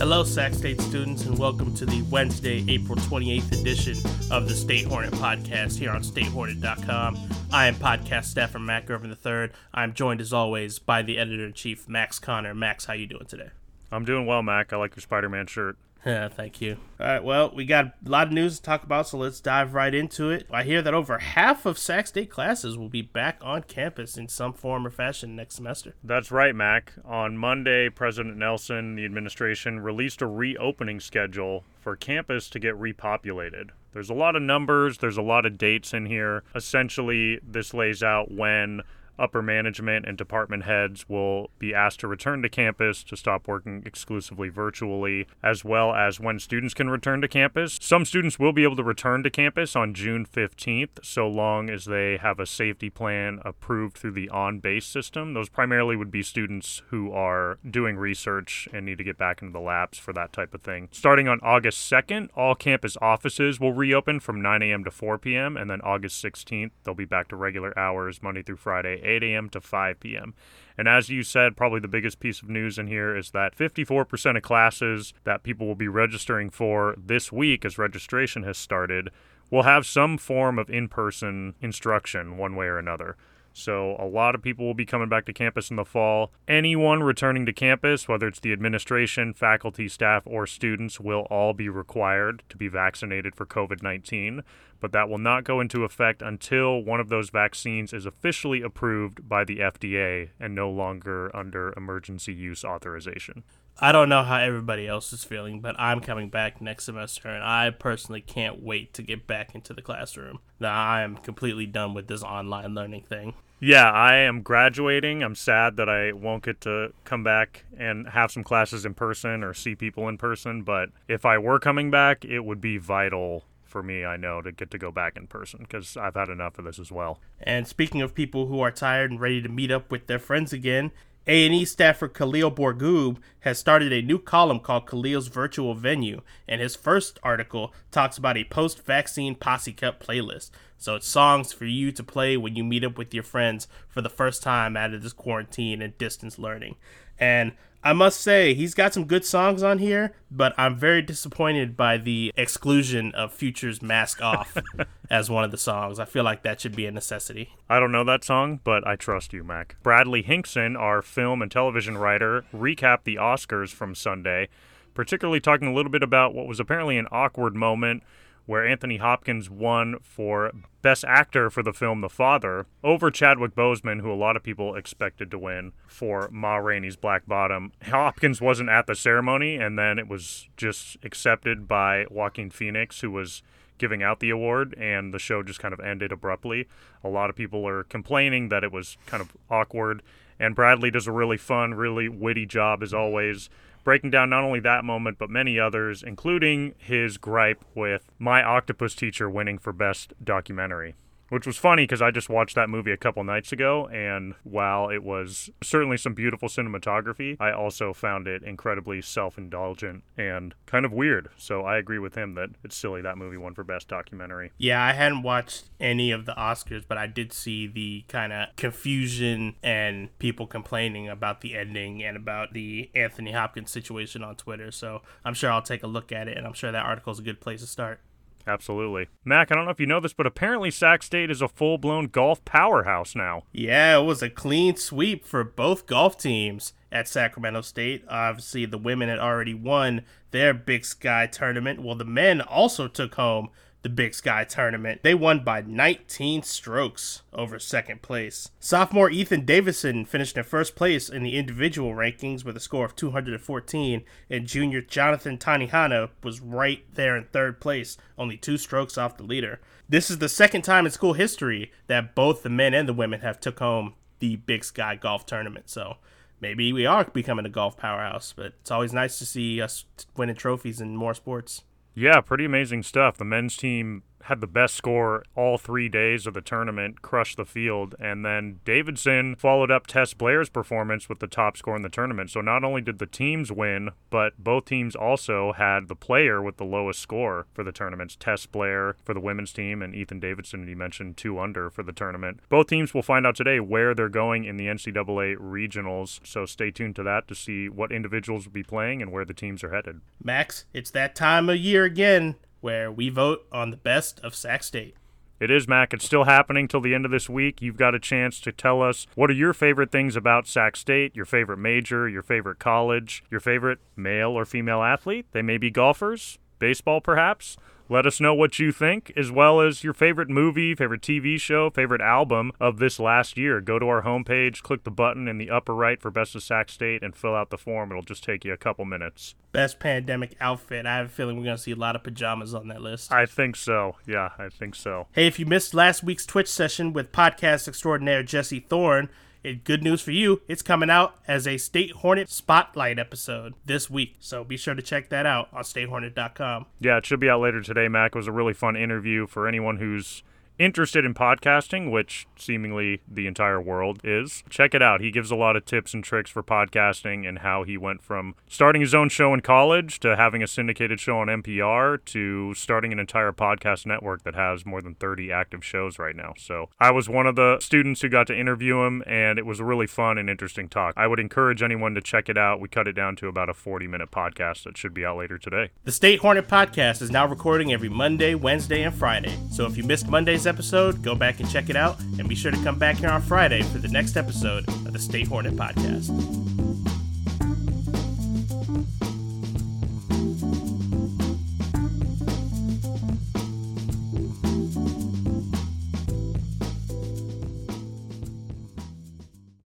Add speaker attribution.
Speaker 1: Hello, Sac State students, and welcome to the Wednesday, April 28th edition of the State Hornet podcast here on statehornet.com. I am podcast staffer Matt Gervin III. I'm joined, as always, by the editor in chief, Max Connor. Max, how you doing today?
Speaker 2: I'm doing well, Mac. I like your Spider-Man shirt.
Speaker 1: Yeah, thank you. All right, well, we got a lot of news to talk about, so let's dive right into it. I hear that over half of Sac State classes will be back on campus in some form or fashion next semester.
Speaker 2: That's right, Mac. On Monday, President Nelson, the administration, released a reopening schedule for campus to get repopulated. There's a lot of numbers, there's a lot of dates in here. Essentially, this lays out when upper management and department heads will be asked to return to campus to stop working exclusively virtually, as well as when students can return to campus. Some students will be able to return to campus on June 15th, so long as they have a safety plan approved through the on base system. Those primarily would be students who are doing research and need to get back into the labs for that type of thing. Starting on August 2nd, all campus offices will reopen from 9 a.m. to 4 p.m., and then August 16th, they'll be back to regular hours Monday through Friday, 8 a.m. to 5 p.m. And as you said, probably the biggest piece of news in here is that 54% of classes that people will be registering for this week, as registration has started, will have some form of in person instruction one way or another. So, a lot of people will be coming back to campus in the fall. Anyone returning to campus, whether it's the administration, faculty, staff, or students, will all be required to be vaccinated for COVID 19. But that will not go into effect until one of those vaccines is officially approved by the FDA and no longer under emergency use authorization.
Speaker 1: I don't know how everybody else is feeling, but I'm coming back next semester, and I personally can't wait to get back into the classroom. Now, I am completely done with this online learning thing.
Speaker 2: Yeah, I am graduating. I'm sad that I won't get to come back and have some classes in person or see people in person, but if I were coming back, it would be vital for me, I know, to get to go back in person because I've had enough of this as well.
Speaker 1: And speaking of people who are tired and ready to meet up with their friends again, A&E staffer Khalil Borgoob has started a new column called Khalil's Virtual Venue, and his first article talks about a post-vaccine posse cut playlist. So it's songs for you to play when you meet up with your friends for the first time out of this quarantine and distance learning. And I must say, he's got some good songs on here, but I'm very disappointed by the exclusion of Future's Mask Off as one of the songs. I feel like that should be a necessity.
Speaker 2: I don't know that song, but I trust you, Mac. Bradley Hinkson, our film and television writer, recapped the Oscars from Sunday, particularly talking a little bit about what was apparently an awkward moment where Anthony Hopkins won for Best Actor for the film The Father over Chadwick Boseman, who a lot of people expected to win for Ma Rainey's Black Bottom. Hopkins wasn't at the ceremony, and then it was just accepted by Joaquin Phoenix, who was giving out the award, and the show just kind of ended abruptly. A lot of people are complaining that it was kind of awkward, and Bradley does a really fun, really witty job as always breaking down not only that moment, but many others, including his gripe with My Octopus Teacher winning for Best Documentary which was funny because I just watched that movie a couple nights ago, and while it was certainly some beautiful cinematography, I also found it incredibly self indulgent and kind of weird. So I agree with him that it's silly that movie won for Best Documentary.
Speaker 1: Yeah, I hadn't watched any of the Oscars, but I did see the kind of confusion and people complaining about the ending and about the Anthony Hopkins situation on Twitter. So I'm sure I'll take a look at it, and I'm sure that article is a good place to start.
Speaker 2: Absolutely. Mac, I don't know if you know this, but apparently Sac State is a full blown golf powerhouse now.
Speaker 1: Yeah, it was a clean sweep for both golf teams at Sacramento State. Obviously, the women had already won their Big Sky tournament. Well, the men also took home the Big Sky tournament. They won by 19 strokes over second place. Sophomore Ethan Davison finished in first place in the individual rankings with a score of 214, and junior Jonathan Tanihana was right there in third place, only two strokes off the leader. This is the second time in school history that both the men and the women have took home the Big Sky golf tournament. So maybe we are becoming a golf powerhouse, but it's always nice to see us winning trophies in more sports.
Speaker 2: Yeah, pretty amazing stuff. The men's team had the best score all three days of the tournament, crushed the field. And then Davidson followed up Tess Blair's performance with the top score in the tournament. So not only did the teams win, but both teams also had the player with the lowest score for the tournaments. Tess Blair for the women's team and Ethan Davidson, you mentioned two under for the tournament. Both teams will find out today where they're going in the NCAA regionals. So stay tuned to that to see what individuals will be playing and where the teams are headed.
Speaker 1: Max, it's that time of year again where we vote on the best of Sac State.
Speaker 2: It is, Mac. It's still happening till the end of this week. You've got a chance to tell us what are your favorite things about Sac State, your favorite major, your favorite college, your favorite male or female athlete. They may be golfers, baseball perhaps. Let us know what you think, as well as your favorite movie, favorite TV show, favorite album of this last year. Go to our homepage, click the button in the upper right for Best of Sac State, and fill out the form. It'll just take you a couple minutes.
Speaker 1: Best pandemic outfit. I have a feeling we're going to see a lot of pajamas on that list.
Speaker 2: I think so. Yeah, I think so.
Speaker 1: Hey, if you missed last week's Twitch session with podcast extraordinaire Jesse Thorn, it, good news for you, it's coming out as a State Hornet Spotlight episode this week. So be sure to check that out on statehornet.com.
Speaker 2: Yeah, it should be out later today, Mac. It was a really fun interview for anyone who's interested in podcasting, which seemingly the entire world is, check it out. He gives a lot of tips and tricks for podcasting and how he went from starting his own show in college to having a syndicated show on NPR to starting an entire podcast network that has more than 30 active shows right now. So I was one of the students who got to interview him, and it was a really fun and interesting talk. I would encourage anyone to check it out. We cut it down to about a 40 minute podcast that should be out later today.
Speaker 1: The State Hornet podcast is now recording every Monday, Wednesday, and Friday. So if you missed Monday's episode, go back and check it out, and be sure to come back here on Friday for the next episode of the State Hornet Podcast.